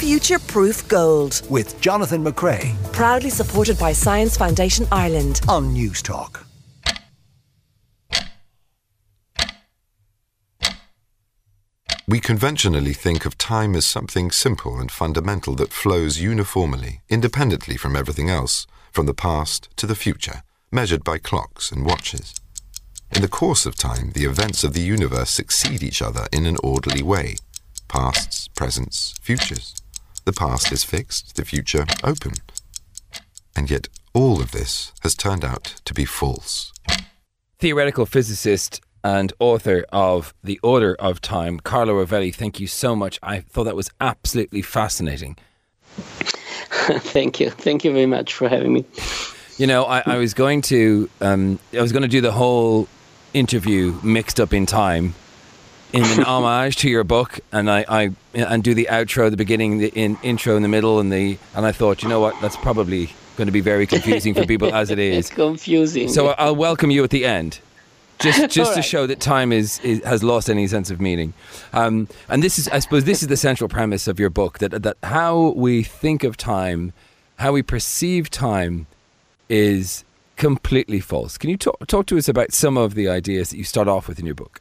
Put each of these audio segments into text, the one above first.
Future Proof Gold. With Jonathan McCrea. Proudly supported by Science Foundation Ireland. On Newstalk. We conventionally think of time as something simple and fundamental that flows uniformly, independently from everything else, from the past to the future, measured by clocks and watches. In the course of time, the events of the universe succeed each other in an orderly way pasts, presents, futures. The past is fixed, the future open. And yet, all of this has turned out to be false. Theoretical physicist and author of The Order of Time, Carlo Rovelli, thank you so much. I thought that was absolutely fascinating. thank you. Thank you very much for having me. You know, I, I was going to, um, I was going to do the whole interview mixed up in time in an homage to your book, and I, I and do the outro, the beginning, the in, intro in the middle, and the and I thought, you know what, that's probably going to be very confusing for people as it is. It's confusing. So I'll welcome you at the end. Just, just right. to show that time is, is has lost any sense of meaning, um, and this is, I suppose, this is the central premise of your book that that how we think of time, how we perceive time, is completely false. Can you talk talk to us about some of the ideas that you start off with in your book?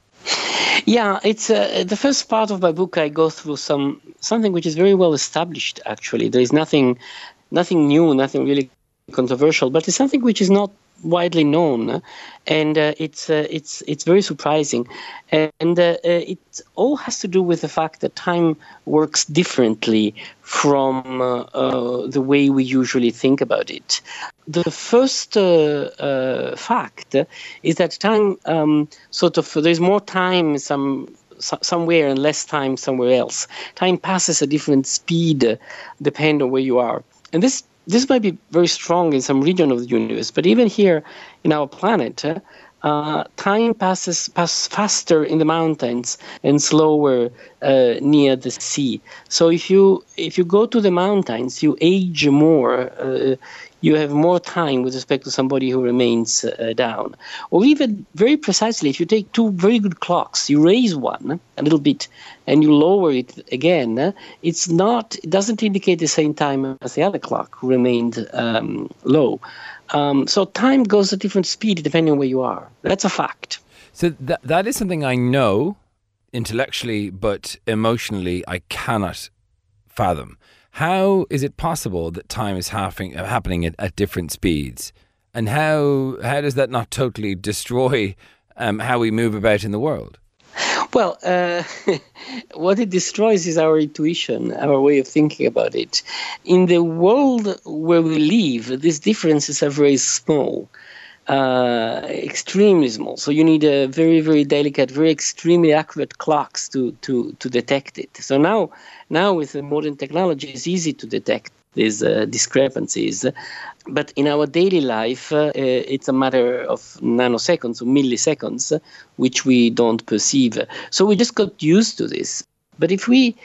Yeah, it's uh, the first part of my book. I go through some something which is very well established. Actually, there is nothing, nothing new, nothing really controversial, but it's something which is not widely known, and uh, it's uh, it's it's very surprising, and uh, it all has to do with the fact that time works differently from uh, uh, the way we usually think about it. The first uh, fact is that time um, sort of there's more time some somewhere and less time somewhere else. Time passes at different speed depending on where you are, and this this might be very strong in some region of the universe, but even here in our planet, uh, time passes pass faster in the mountains and slower uh, near the sea. So if you if you go to the mountains, you age more. Uh, you have more time with respect to somebody who remains uh, down. Or even very precisely, if you take two very good clocks, you raise one a little bit and you lower it again, it's not, it doesn't indicate the same time as the other clock who remained um, low. Um, so time goes at different speed depending on where you are. That's a fact. So that that is something I know intellectually, but emotionally I cannot fathom. How is it possible that time is happening happening at, at different speeds, and how how does that not totally destroy um, how we move about in the world? Well, uh, what it destroys is our intuition, our way of thinking about it. In the world where we live, these differences are very small. Uh, extremely small. So you need a very, very delicate, very extremely accurate clocks to, to, to detect it. So now, now with the modern technology, it's easy to detect these uh, discrepancies. But in our daily life, uh, it's a matter of nanoseconds or milliseconds, which we don't perceive. So we just got used to this. But if we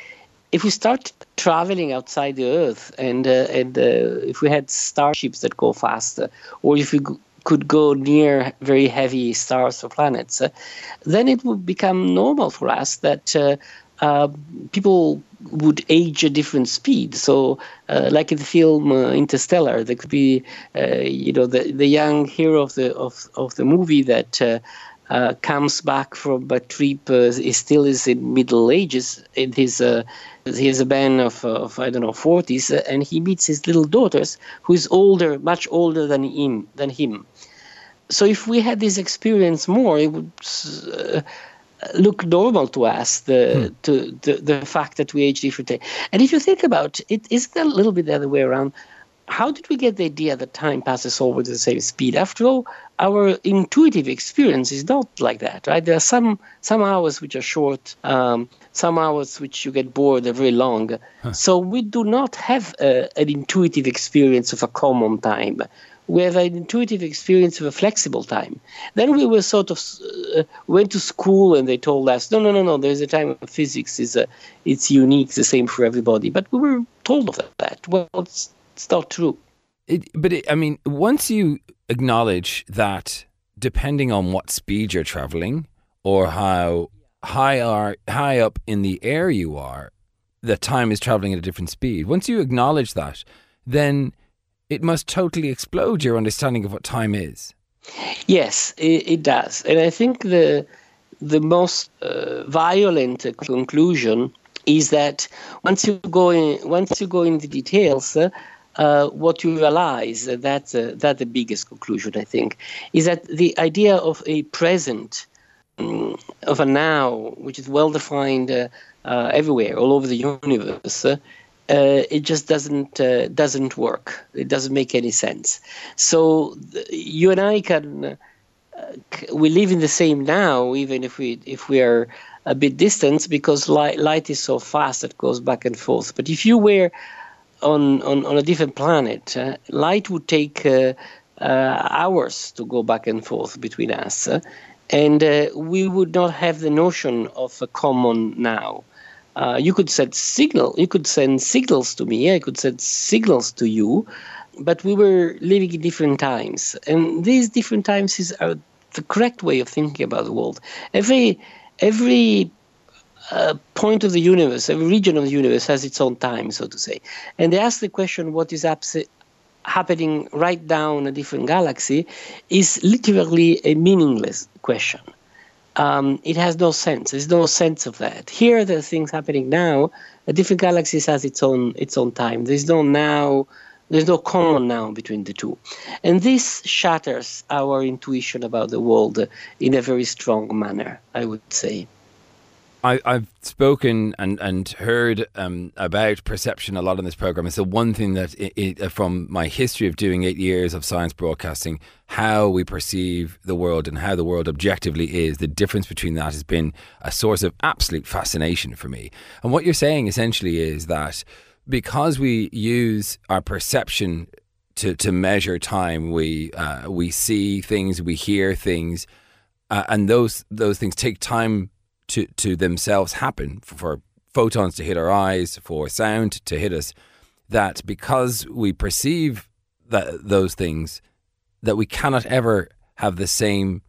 if we start traveling outside the Earth, and uh, and uh, if we had starships that go faster, or if we could go near very heavy stars or planets, uh, then it would become normal for us that uh, uh, people would age at different speed. So, uh, like in the film uh, Interstellar, there could be, uh, you know, the, the young hero of the of, of the movie that comes back from a trip. he still is in middle ages. In his he has a band of, of I don't know forties, and he meets his little daughters, who is older, much older than him than him. So, if we had this experience more, it would look normal to us the, hmm. to, the the fact that we age differently. And if you think about it, isn't a little bit the other way around? How did we get the idea that time passes always at the same speed? After all, our intuitive experience is not like that, right? There are some some hours which are short, um, some hours which you get bored are very long. Huh. So we do not have a, an intuitive experience of a common time we have an intuitive experience of a flexible time. Then we were sort of uh, went to school and they told us, no, no, no, no. There's a time of physics is a, it's unique, the same for everybody. But we were told of that. Well, it's, it's not true. It, but it, I mean, once you acknowledge that, depending on what speed you're traveling or how high are high up in the air you are, that time is traveling at a different speed. Once you acknowledge that, then it must totally explode your understanding of what time is. Yes, it, it does, and I think the the most uh, violent conclusion is that once you go in, once you go into details, uh, uh, what you realize uh, that's uh, that's the biggest conclusion I think is that the idea of a present, um, of a now, which is well defined uh, uh, everywhere, all over the universe. It just doesn't doesn't work. It doesn't make any sense. So th- you and I can we live in the same now, even if we if we are a bit distant, because light, light is so fast it goes back and forth. But if you were on on, on a different planet, uh, light would take uh, uh, hours to go back and forth between us, uh, and uh, we would not have the notion of a common now. Uh, you could send signal. You could send signals to me. I could send signals to you, but we were living in different times, and these different times is uh, the correct way of thinking about the world. Every every uh, point of the universe, every region of the universe has its own time, so to say. And they ask the question, what is happening right down a different galaxy, is literally a meaningless question. Um, it has no sense. There's no sense of that. Here, are things happening now. A different galaxy has its own its own time. There's no now there's no common now between the two. And this shatters our intuition about the world in a very strong manner, I would say. I, have spoken and, and heard um, about perception a lot in this program. It's the one thing that, it, it, from my history of doing eight years of science broadcasting, how we perceive the world and how the world objectively is, the difference between that has been a source of absolute fascination for me. And what you're saying essentially is that because we use our perception to, to measure time, we uh, we see things, we hear things, uh, and those those things take time to to themselves happen for, photons to hit our eyes, for sound to hit us. That because we perceive that those things, that we cannot ever have the same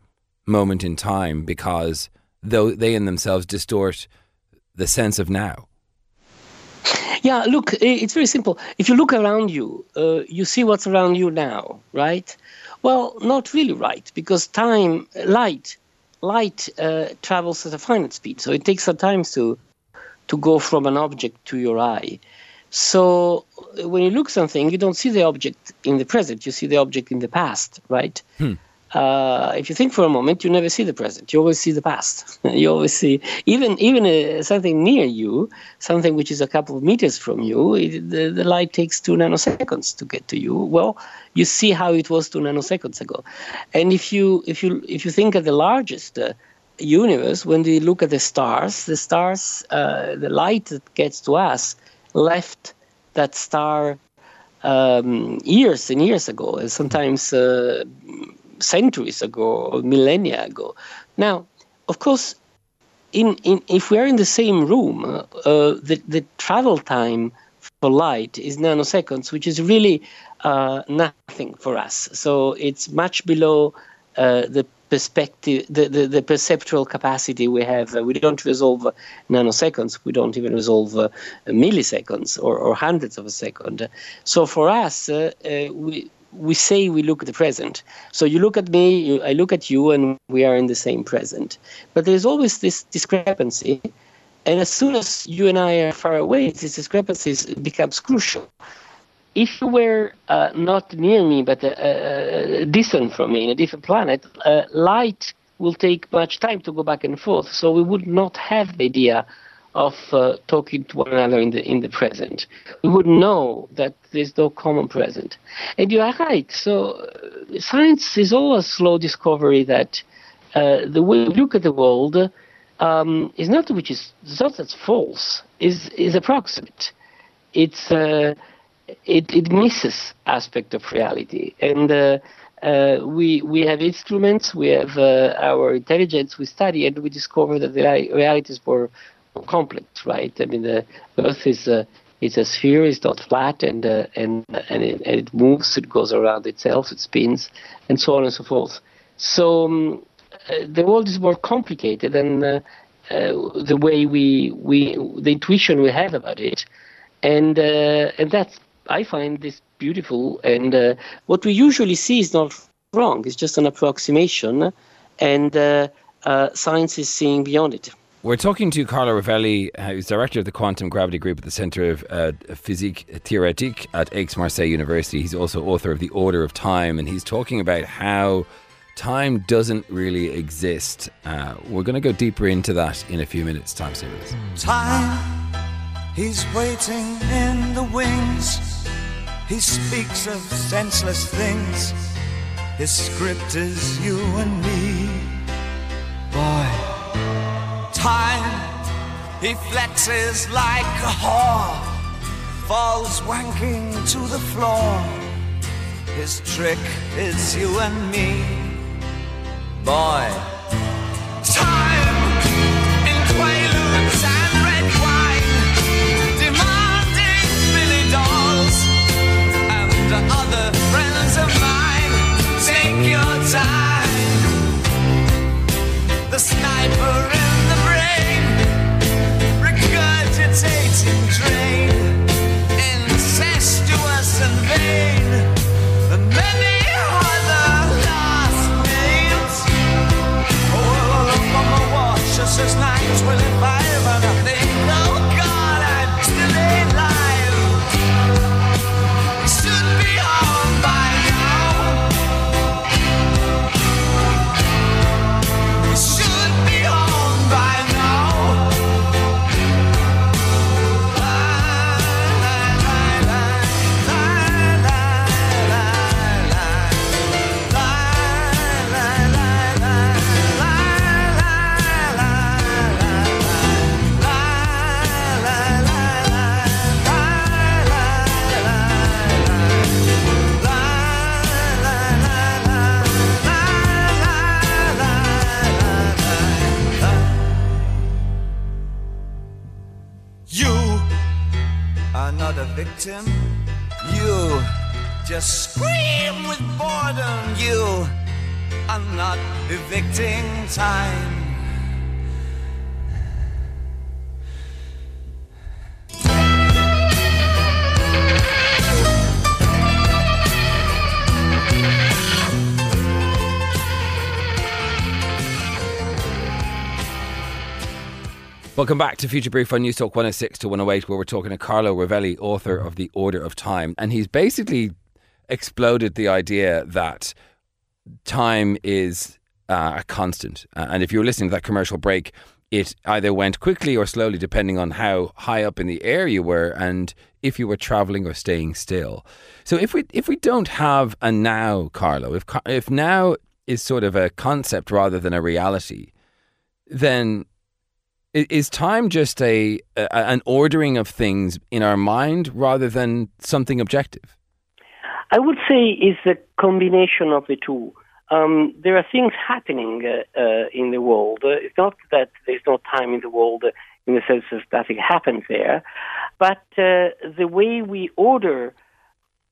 moment in time because though they in themselves distort the sense of now. Yeah, look, it's very simple. If you look around you, uh, you see what's around you now, right? Well, not really right, because time, light, light uh, travels at a finite speed, so it takes some time to to go from an object to your eye. So when you look something, you don't see the object in the present; you see the object in the past, right? Hmm uh, if you think for a moment, you never see the present. You always see the past. you always see even even uh, something near you, something which is a couple of meters from you. It, the, the light takes two nanoseconds to get to you. Well, you see how it was two nanoseconds ago. And if you if you if you think of the largest uh, universe, when we look at the stars, the stars, uh, the light that gets to us left that star um, years and years ago, and sometimes uh, centuries ago or millennia ago. Now, of course, in, in if we are in the same room, uh, the, the travel time for light is nanoseconds, which is really uh, nothing for us. So it's much below uh, the perspective, the, the, the, perceptual capacity we have. Uh, we don't resolve nanoseconds. We don't even resolve uh, milliseconds or, or, hundreds of a second. So for us, uh, we we say we look at the present. So you look at me, you, I look at you, and we are in the same present. But there's always this discrepancy. And as soon as you and I are far away, this discrepancy becomes crucial. If you were uh, not near me, but uh, uh, distant from me in a different planet, uh, light will take much time to go back and forth. So we would not have the idea of uh, talking to one another in the in the present. We would know that there's no common present. And you are right. So uh, science is always slow discovery that uh, the way we look at the world um, is not which is not that's false. is is approximate. It's uh, it it misses aspect of reality and. Uh, uh, we we have instruments, we have uh, our intelligence, we study, and we discover that the reality is more complex, right? I mean, the Earth is a it's a sphere. It's not flat, and uh, and and it, and it, moves. It goes around itself. It spins, and so on and so forth. So um, uh, the world is more complicated, and uh, uh, the way we we the intuition we have about it, and uh, and that's I find this beautiful. And uh, what we usually see is not wrong; it's just an approximation, and science is seeing beyond it. We're talking to Carlo Rovelli, uh, who's director of the Quantum Gravity Group at the Centre of uh, Physique Théorique at Aix-Marseille University. He's also author of The Order of Time, and he's talking about how time doesn't really exist. Uh, we're going to go deeper into that in a few minutes' time, series. Time, he's waiting in the wings. He speaks of senseless things. His script is you and me. He flexes like a whore, falls wanking to the floor. His trick is you and me, boy. Time victim. You just scream with boredom. You are not evicting time. Welcome back to Future Proof on News Talk 106 to 108, where we're talking to Carlo Rovelli, author of The Order of Time. And he's basically exploded the idea that time is uh, a constant. Uh, and if you were listening to that commercial break, it either went quickly or slowly, depending on how high up in the air you were and if you were traveling or staying still. So if we if we don't have a now, Carlo, if if now is sort of a concept rather than a reality, then is time just a, a, an ordering of things in our mind rather than something objective? I would say it's a combination of the two. Um, there are things happening uh, uh, in the world. Uh, it's not that there's no time in the world in the sense that nothing happens there, but uh, the way we order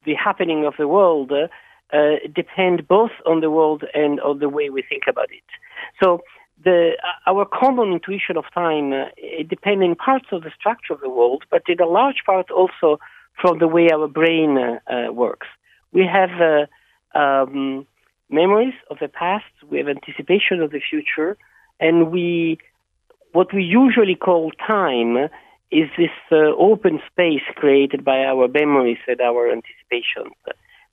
the happening of the world uh, depend both on the world and on the way we think about it. So the, uh, our common intuition of time uh, depends in parts of the structure of the world, but in a large part also from the way our brain uh, uh works. We have uh, um, memories of the past, we have anticipation of the future, and we what we usually call time is this open space created by our memories and our anticipations.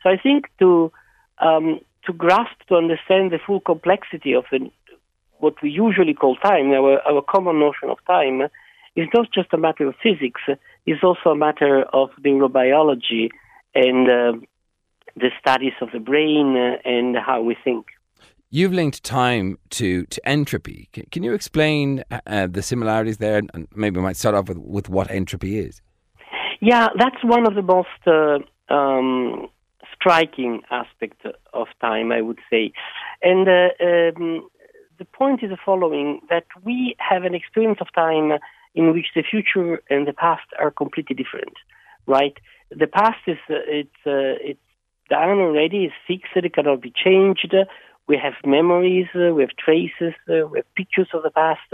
So I think to um, to grasp, to understand the full complexity of the what we usually call time, our, our common notion of time, is not just a matter of physics, it's also a matter of neurobiology and uh, the studies of the brain uh, and how we think. You've linked time to, to entropy. Can, can you explain uh, the similarities there? And maybe we might start off with, with what entropy is. Yeah, that's one of the most uh, um, striking aspects of time, I would say. And uh, um, the point is the following that we have an experience of time in which the future and the past are completely different, right? The past is uh, it's uh, it's done already, it's fixed, it cannot be changed. We have memories, uh, we have traces, uh, we have pictures of the past,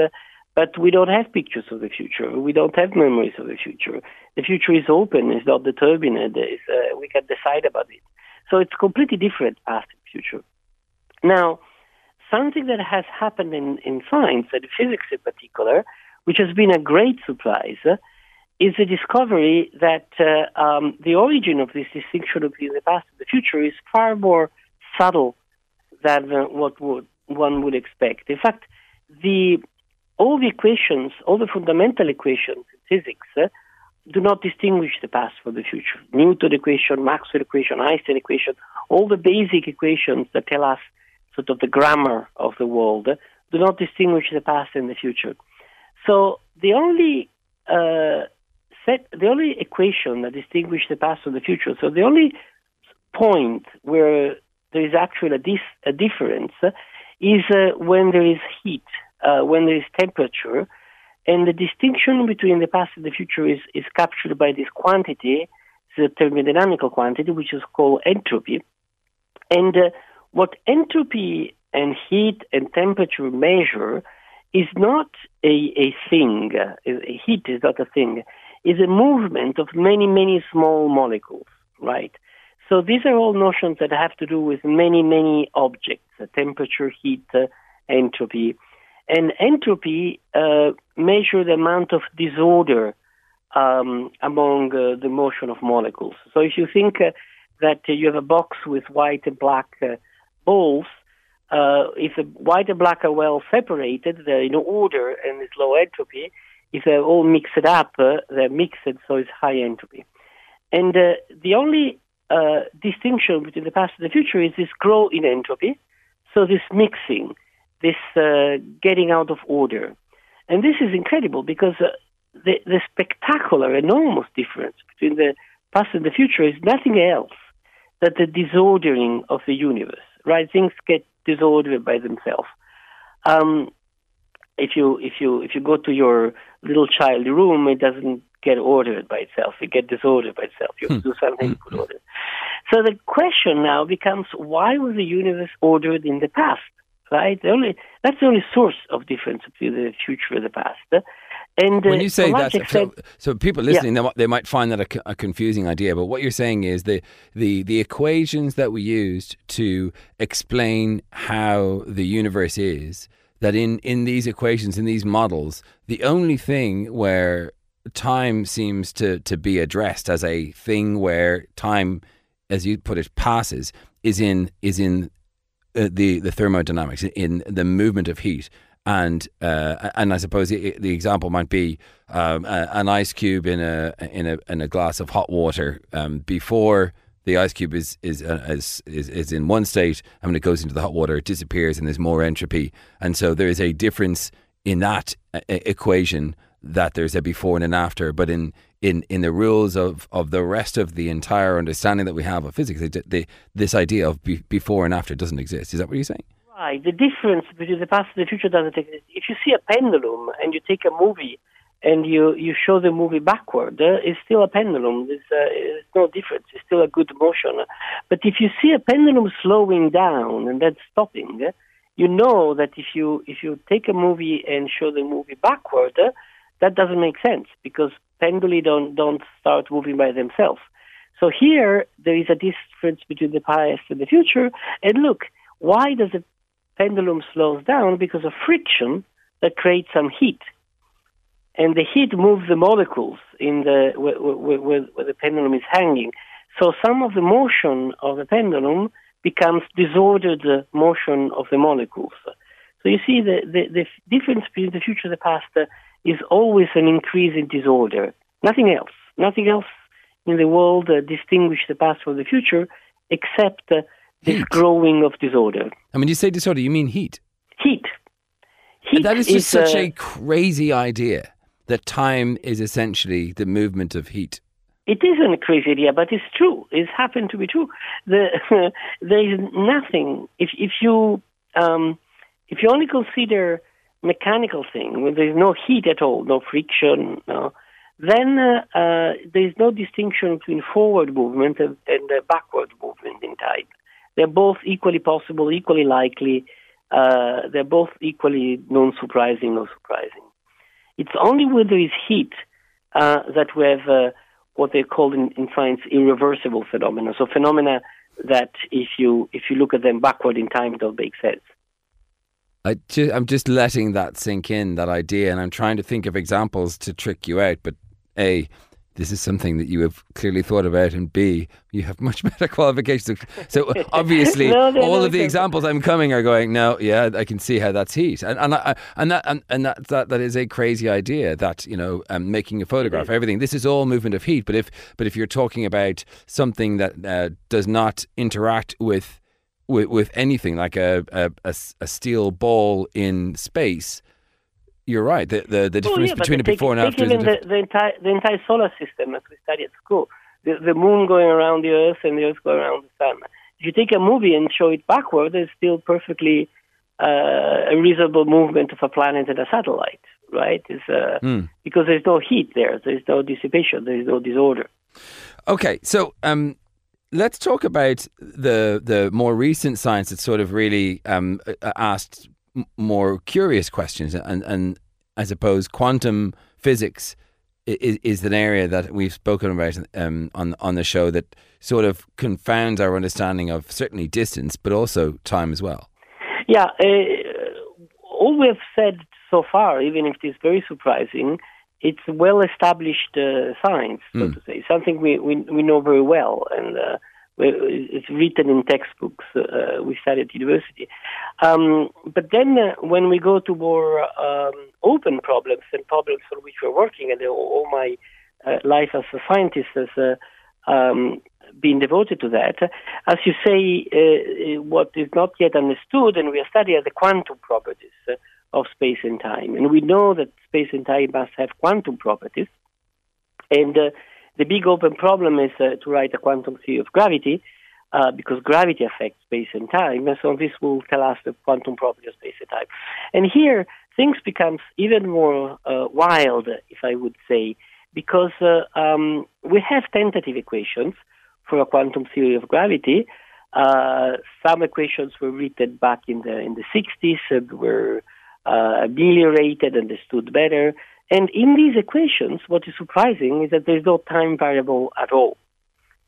But we don't have pictures of the future. We don't have memories of the future. The future is open. It's not determined. It's, uh, we can decide about it. So it's completely different past and future. Now, something that has happened in, in science, and physics in particular, which has been a great surprise, is the discovery that uh, um, the origin of this distinction between the past and the future is far more subtle than uh, what would, one would expect. In fact, the all the equations, all the fundamental equations in physics, uh, do not distinguish the past from the future. Newton equation, Maxwell equation, Einstein equation, all the basic equations that tell us sort of the grammar of the world do not distinguish the past and the future. So the only uh, set, the only equation that distinguishes the past from the future, so the only point where there is actually a, a difference is uh, when there is heat, uh, when there is temperature, and the distinction between the past and the future is, is captured by this quantity, the thermodynamical quantity, which is called entropy. And uh, what entropy and heat and temperature measure is not a, a thing. Uh, heat is not a thing. It's a movement of many, many small molecules, right? So these are all notions that have to do with many, many objects, uh, temperature, heat, uh, entropy. And entropy uh, measure the amount of disorder um, among uh, the motion of molecules. So if you think uh, that you have a box with white and black balls, uh, if the white and black are well separated, they're in order and it's low entropy. If they're all mixed up, uh, they're mixed, so it's high entropy. And the only distinction between the past and the future is this growth in entropy, so this mixing this uh, getting out of order. And this is incredible because uh, the, the spectacular, enormous difference between the past and the future is nothing else than the disordering of the universe? Right, things get disordered by themselves. Um, if you if you if you go to your little child room, it doesn't get ordered by itself. It gets disordered by itself. You have to do something to put order. So the question now becomes: Why was the universe ordered in the past? right? The only that's the only source of difference between the future and the past. And when you uh, say that, so, so people listening, they, might, they might find that a, a confusing idea. But what you're saying is the, the the equations that we used to explain how the universe is. That in in these equations, in these models, the only thing where time seems to to be addressed as a thing where time, as you put it, passes is in is in uh, the the thermodynamics in the movement of heat and uh, and I suppose the, the example might be um, a, an ice cube in a in a in a glass of hot water um, before the ice cube is is, uh, is is is in one state and when it goes into the hot water it disappears and there's more entropy. And so there is a difference in that uh, equation that there's a before and an after. But in in in the rules of of the rest of the entire understanding that we have of physics this idea of be, before and after doesn't exist. Is that what you're saying Right. The difference between the past and the future doesn't exist. If you see a pendulum and you take a movie and you, you show the movie backward, uh, it's still a pendulum. There's, uh, there's no difference. It's still a good motion. But if you see a pendulum slowing down and then stopping, uh, you know that if you if you take a movie and show the movie backward, uh, that doesn't make sense because penduli don't don't start moving by themselves. So here there is a difference between the past and the future. And look, why does a pendulum slows down? Because of friction that creates some heat, and the heat moves the molecules in the where, where, where, the pendulum is hanging. So some of the motion of the pendulum becomes disordered motion of the molecules. So you see the, the, the difference between the future and the past is always an increase in disorder. Nothing else. Nothing else in the world uh, distinguish the past from the future except uh, this Heat. growing of disorder. and when you say disorder you mean heat Heat. Heat that is just such uh, a crazy idea that time is essentially the movement of heat It isn't a crazy idea, but it's true. It's happened to be true. The, there is nothing. If if you um, if you only consider mechanical thing, when there is no heat at all, no friction, no, then uh, uh, there is no distinction between forward movement and, and uh, backward movement in time. They're both equally possible, equally likely. Uh, they're both equally non-surprising or surprising. It's only when there is heat uh, that we have uh, what they call in, in science irreversible phenomena. So phenomena that if you if you look at them backward in time, don't make sense. I ju- I'm just letting that sink in, that idea, and I'm trying to think of examples to trick you out. But A, this is something that you have clearly thought about, and B, you have much better qualifications. So obviously, No, no, all no, of the examples I'm coming are going, no, yeah, I can see how that's heat, and and I, and that and, and that, that that is a crazy idea that you know um, making a photograph, everything. This is all movement of heat, but if but if you're talking about something that uh, does not interact with with, with anything like a, a, a, steel ball in space, you're right. The the, the Oh, difference yeah, between take- before and after is even the, the entire the entire solar system as we study at school. The, the moon going around the Earth and the Earth going around the sun. If you take a movie and show it backward, it's still perfectly uh, a reasonable movement of a planet and a satellite, right? Uh, Hmm. Because there's no heat there, there's no dissipation, there's no disorder. Okay, so um, let's talk about the the more recent science that sort of really um, asked m- more curious questions, and and I suppose quantum physics is, is an area that we've spoken about um, on on the show that sort of confounds our understanding of certainly distance, but also time as well. Yeah, uh, all we have said so far, even if it is very surprising, it's well established uh, science, so to say, something we, we, we know very well, and uh, it's written in textbooks uh, we study at university. Um, but then uh, when we go to more um, open problems and problems on which we're working, and all my uh, life as a scientist has uh, um, been devoted to that. As you say, uh, what is not yet understood, and we are studying the quantum properties uh, of space and time. And we know that space and time must have quantum properties. And uh, the big open problem is uh, to write a quantum theory of gravity, uh, because gravity affects space and time. And so this will tell us the quantum property of space and time. And here, things becomes even more uh, wild, if I would say, because uh, um, we have tentative equations for a quantum theory of gravity. Uh, some equations were written back in the in the 60s and were uh, ameliorated, understood better. And in these equations, what is surprising is that there's no time variable at all.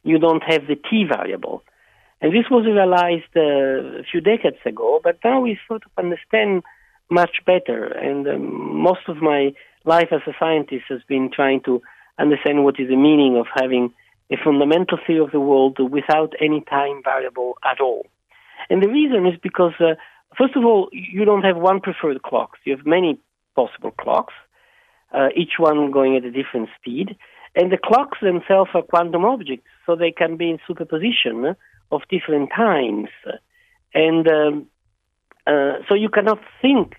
You don't have the t variable. And this was realized uh, a few decades ago, but now we sort of understand much better. And um, most of my life as a scientist has been trying to understand what is the meaning of having a fundamental theory of the world without any time variable at all. And the reason is because, uh, first of all, you don't have one preferred clock. You have many possible clocks, uh, each one going at a different speed. And the clocks themselves are quantum objects, so they can be in superposition of different times. And um, uh, so you cannot think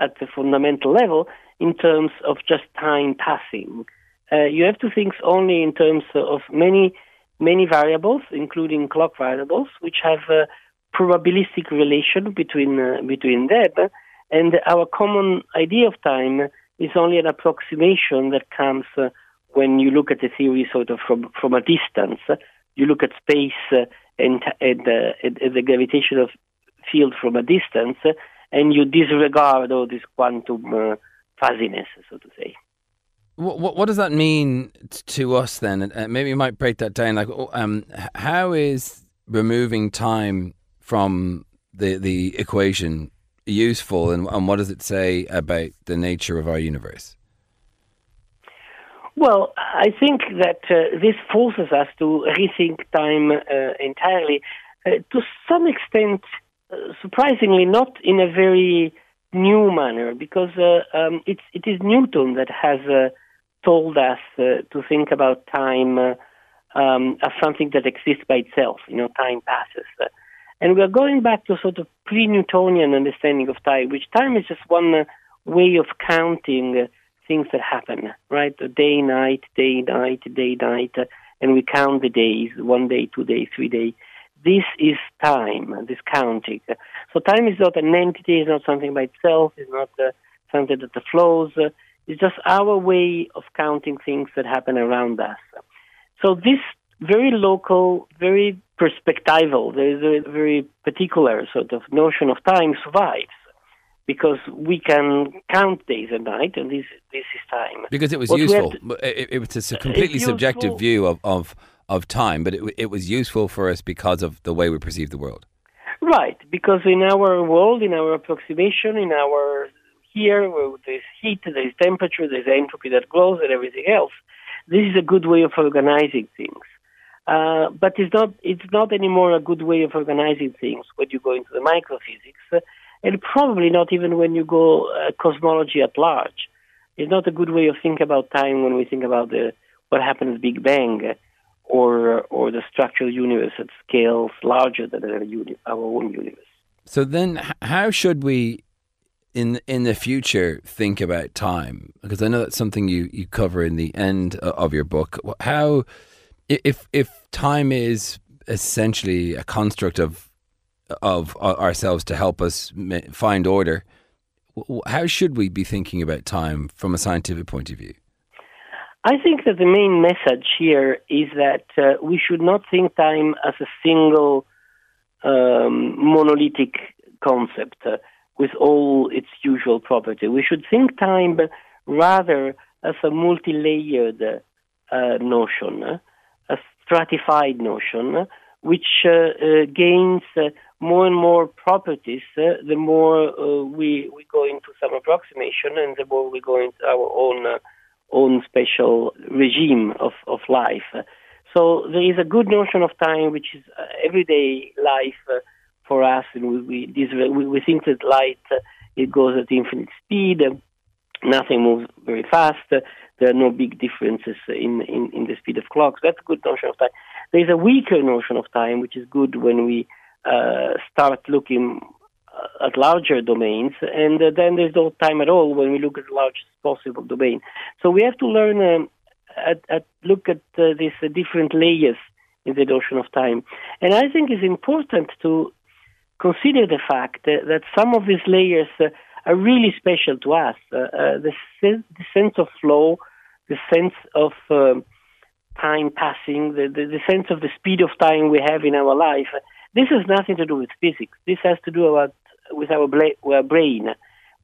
at the fundamental level in terms of just time passing. Uh, you have to think only in terms of many, many variables, including clock variables, which have a probabilistic relation between uh, between them. And our common idea of time is only an approximation that comes uh, when you look at the theory sort of from from a distance. You look at space uh, and and, uh, and, and the gravitational field from a distance, uh, and you disregard all this quantum uh, fuzziness, so to say. What, what, does that mean to us then? Uh, maybe you might break that down. Like, oh, um, how is removing time from the the equation useful, and, and what does it say about the nature of our universe? Well, I think that uh, this forces us to rethink time uh, entirely. Uh, to some extent, uh, surprisingly, not in a very new manner, because uh, um, it's, it is Newton that has uh, told us to think about time um, as something that exists by itself. You know, time passes. And we are going back to sort of pre-Newtonian understanding of time, which time is just one uh, way of counting uh, things that happen, right? Day, night, day, night, day, night, uh, and we count the days, one day, two days, three days. This is time, this counting. So time is not an entity, it's not something by itself, it's not uh, something that flows. It's just our way of counting things that happen around us. So this very local, very perspectival, there is a very particular sort of notion of time survives. because we can count days and night, and this this is time. Because it was What useful. to- It, it was a completely subjective useful- view of, of, of time, but it, it was useful for us because of the way we perceive the world. Right, because in our world, in our approximation, in our here, where there's heat, there's temperature, there's entropy that grows, and everything else. This is a good way of organizing things. Uh, but it's not it's not anymore a good way of organizing things when you go into the microphysics, uh, and probably not even when you go uh, cosmology at large. It's not a good way of thinking about time when we think about the what happens Big Bang, uh, or or the structural universe at scales larger than our, uni- our own universe. So then, how should we, in in the future, think about time? Because I know that's something you, you cover in the end of your book. How, if if time is essentially a construct of of ourselves to help us find order, how should we be thinking about time from a scientific point of view? I think that the main message here is that uh, we should not think time as a single um, monolithic concept uh, with all its usual property. We should think time rather as a multi-layered uh, notion, uh, stratified notion, which uh, uh, gains uh, more and more properties the more we we go into some approximation and the more we go into our own own special regime of, of life. So there is a good notion of time, which is uh, everyday life uh, for us, and we we, this, we we think that light uh, it goes at infinite speed. Nothing moves very fast. There are no big differences in, in, in the speed of clocks. That's a good notion of time. There is a weaker notion of time, which is good when we uh, start looking uh, at larger domains, and uh, then there's no time at all when we look at the largest possible domain. So we have to learn um, at, at look at uh, these uh, different layers in the notion of time, and I think it's important to consider the fact uh, that some of these layers uh, are really special to us. Uh, uh, the, sen- the sense of flow, the sense of um, time passing, the, the, the sense of the speed of time we have in our life. This has nothing to do with physics. This has to do about, with our, bla- our brain,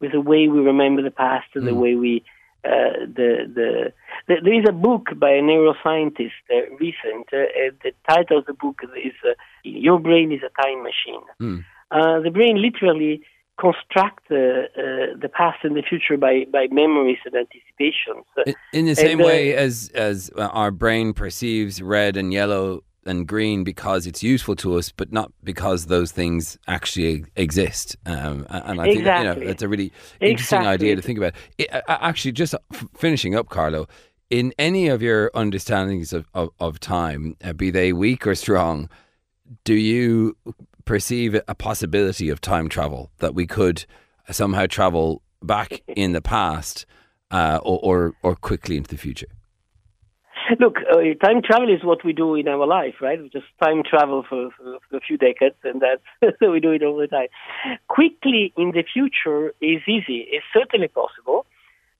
with the way we remember the past, and the way we. Uh, the, the, the there is a book by a neuroscientist uh, recent. Uh, uh, the title of the book is uh, "Your Brain is a Time Machine." Uh, the brain literally constructs uh, uh, the past and the future by, by memories and anticipations. In, the same And, uh, way as as our brain perceives red and yellow and green because it's useful to us, but not because those things actually exist. Um, and I think that, you know it's a really interesting Exactly. idea to think about. It, uh, actually, just f- finishing up, Carlo. In any of your understandings of, of, of time, uh, be they weak or strong, do you perceive a possibility of time travel that we could somehow travel back in the past uh, or, or or quickly into the future? Look, uh, time travel is what we do in our life, right? We just time travel for, for, a few decades, and that's we do it all the time. Quickly in the future is easy. It's certainly possible,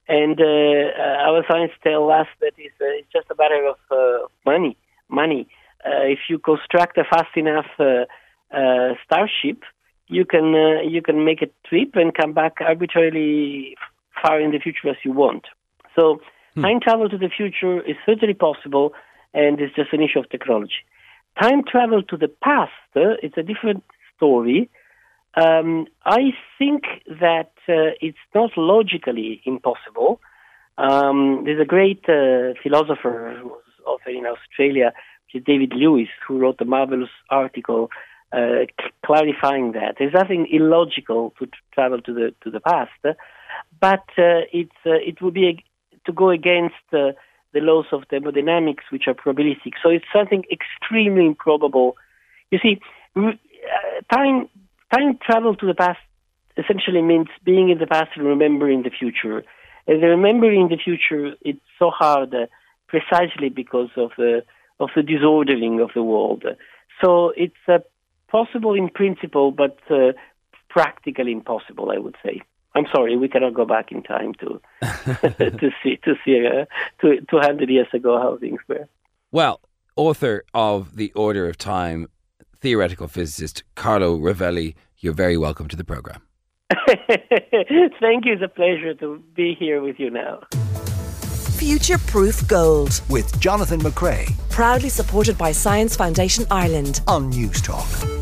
and uh, uh, our science tell us that it's, uh, it's just a matter of uh, money. Money. If you construct a fast enough uh, starship, you can uh, you can make a trip and come back arbitrarily far in the future as you want. So time travel to the future is certainly possible, and it's just an issue of technology. Time travel to the past, uh, it's a different story. Um, I think that uh, it's not logically impossible. Um, there's a great uh, philosopher who was also in Australia, which is David Lewis, who wrote a marvelous article uh, clarifying that. There's nothing illogical to travel to the to the past, but uh, it's uh, it would be a, to go against uh, the laws of thermodynamics, which are probabilistic. So it's something extremely improbable. You see, uh, time time travel to the past essentially means being in the past and remembering the future. And the remembering the future it's so hard, precisely because of the of the disordering of the world. So it's uh, possible in principle, but uh, practically impossible, I would say. I'm sorry, we cannot go back in time to to see to see uh, to 200 years ago how things were. Well, author of The Order of Time, theoretical physicist Carlo Rovelli, you're very welcome to the program. Thank you. It's a pleasure to be here with you now. Future Proof Gold. With Jonathan McCrea Proudly supported by Science Foundation Ireland. on News Talk.